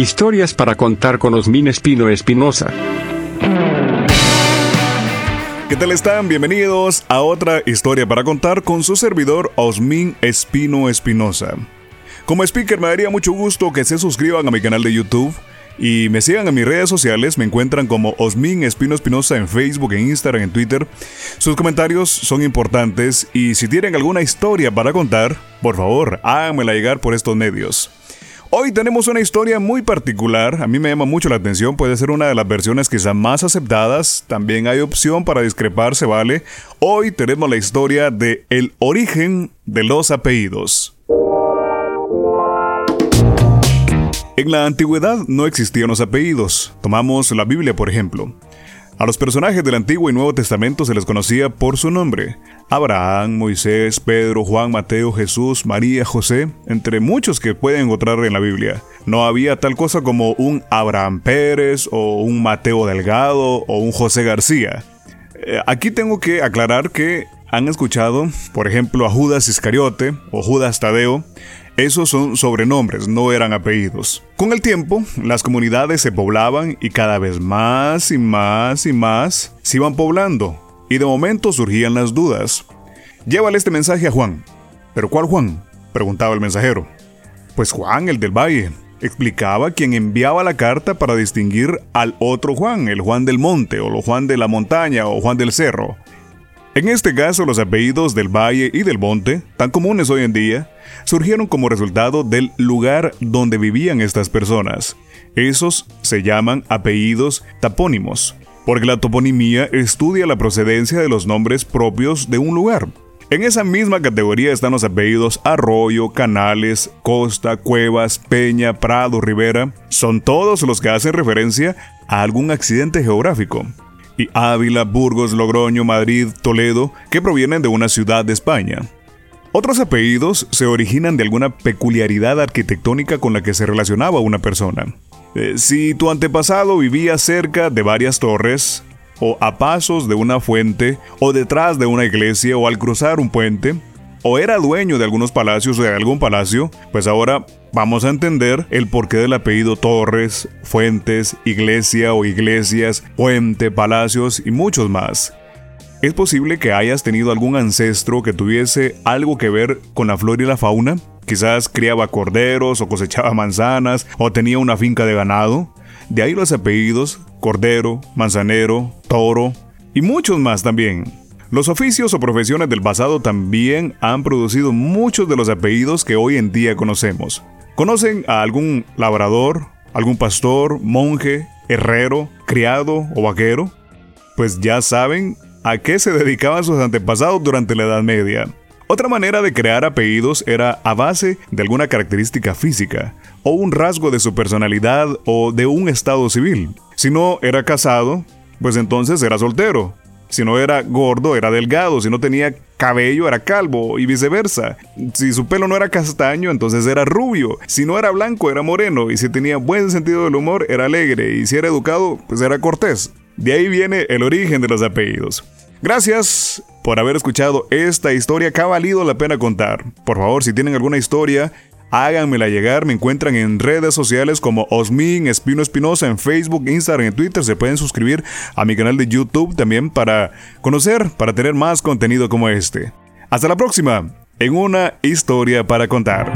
Historias para contar con Osmin Espino Espinosa. ¿Qué tal están? Bienvenidos a otra historia para contar con su servidor Osmin Espino Espinosa. Como speaker me daría mucho gusto que se suscriban a mi canal de YouTube y me sigan en mis redes sociales, me encuentran como Osmin Espino Espinosa en Facebook, en Instagram, en Twitter. Sus comentarios son importantes y si tienen alguna historia para contar, por favor, háganmela llegar por estos medios. Hoy tenemos una historia muy particular, a mí me llama mucho la atención, puede ser una de las versiones quizá más aceptadas, también hay opción para discrepar, se vale. Hoy tenemos la historia de el origen de los apellidos. En la antigüedad no existían los apellidos. Tomamos la Biblia, por ejemplo. A los personajes del Antiguo y Nuevo Testamento se les conocía por su nombre. Abraham, Moisés, Pedro, Juan, Mateo, Jesús, María, José, entre muchos que pueden encontrar en la Biblia. No había tal cosa como un Abraham Pérez o un Mateo Delgado o un José García. Eh, aquí tengo que aclarar que han escuchado, por ejemplo, a Judas Iscariote o Judas Tadeo, esos son sobrenombres, no eran apellidos. Con el tiempo, las comunidades se poblaban y cada vez más y más y más se iban poblando. Y de momento surgían las dudas. Llévale este mensaje a Juan. ¿Pero cuál Juan? preguntaba el mensajero. Pues Juan, el del valle. Explicaba quien enviaba la carta para distinguir al otro Juan, el Juan del monte, o el Juan de la montaña, o Juan del cerro. En este caso, los apellidos del Valle y del Monte, tan comunes hoy en día, surgieron como resultado del lugar donde vivían estas personas. Esos se llaman apellidos tapónimos, porque la toponimía estudia la procedencia de los nombres propios de un lugar. En esa misma categoría están los apellidos Arroyo, Canales, Costa, Cuevas, Peña, Prado, Rivera. Son todos los que hacen referencia a algún accidente geográfico Ávila, Burgos, Logroño, Madrid, Toledo, que provienen de una ciudad de España. Otros apellidos se originan de alguna peculiaridad arquitectónica con la que se relacionaba una persona. Eh, si tu antepasado vivía cerca de varias torres, o a pasos de una fuente, o detrás de una iglesia, o al cruzar un puente, o era dueño de algunos palacios o de algún palacio, pues ahora vamos a entender el porqué del apellido Torres, Fuentes, Iglesia o Iglesias, Puente, Palacios y muchos más. ¿Es posible que hayas tenido algún ancestro que tuviese algo que ver con la flora y la fauna? Quizás criaba corderos o cosechaba manzanas o tenía una finca de ganado. De ahí los apellidos Cordero, Manzanero, Toro y muchos más también. Los oficios o profesiones del pasado también han producido muchos de los apellidos que hoy en día conocemos. ¿Conocen a algún labrador, algún pastor, monje, herrero, criado o vaquero? Pues ya saben a qué se dedicaban sus antepasados durante la Edad Media. Otra manera de crear apellidos era a base de alguna característica física, o un rasgo de su personalidad o de un estado civil. Si no era casado, pues entonces era soltero. Si no era gordo, era delgado. Si no tenía cabello, era calvo y viceversa. Si su pelo no era castaño, entonces era rubio. Si no era blanco, era moreno. Y si tenía buen sentido del humor, era alegre. Y si era educado, pues era cortés. De ahí viene el origen de los apellidos. Gracias por haber escuchado esta historia que ha valido la pena contar. Por favor, si tienen alguna historia háganmela llegar. Me encuentran en redes sociales como Osmin Espino Espinosa en Facebook, Instagram y Twitter. Se pueden suscribir a mi canal de YouTube también para conocer, para tener más contenido como este. Hasta la próxima en una historia para contar.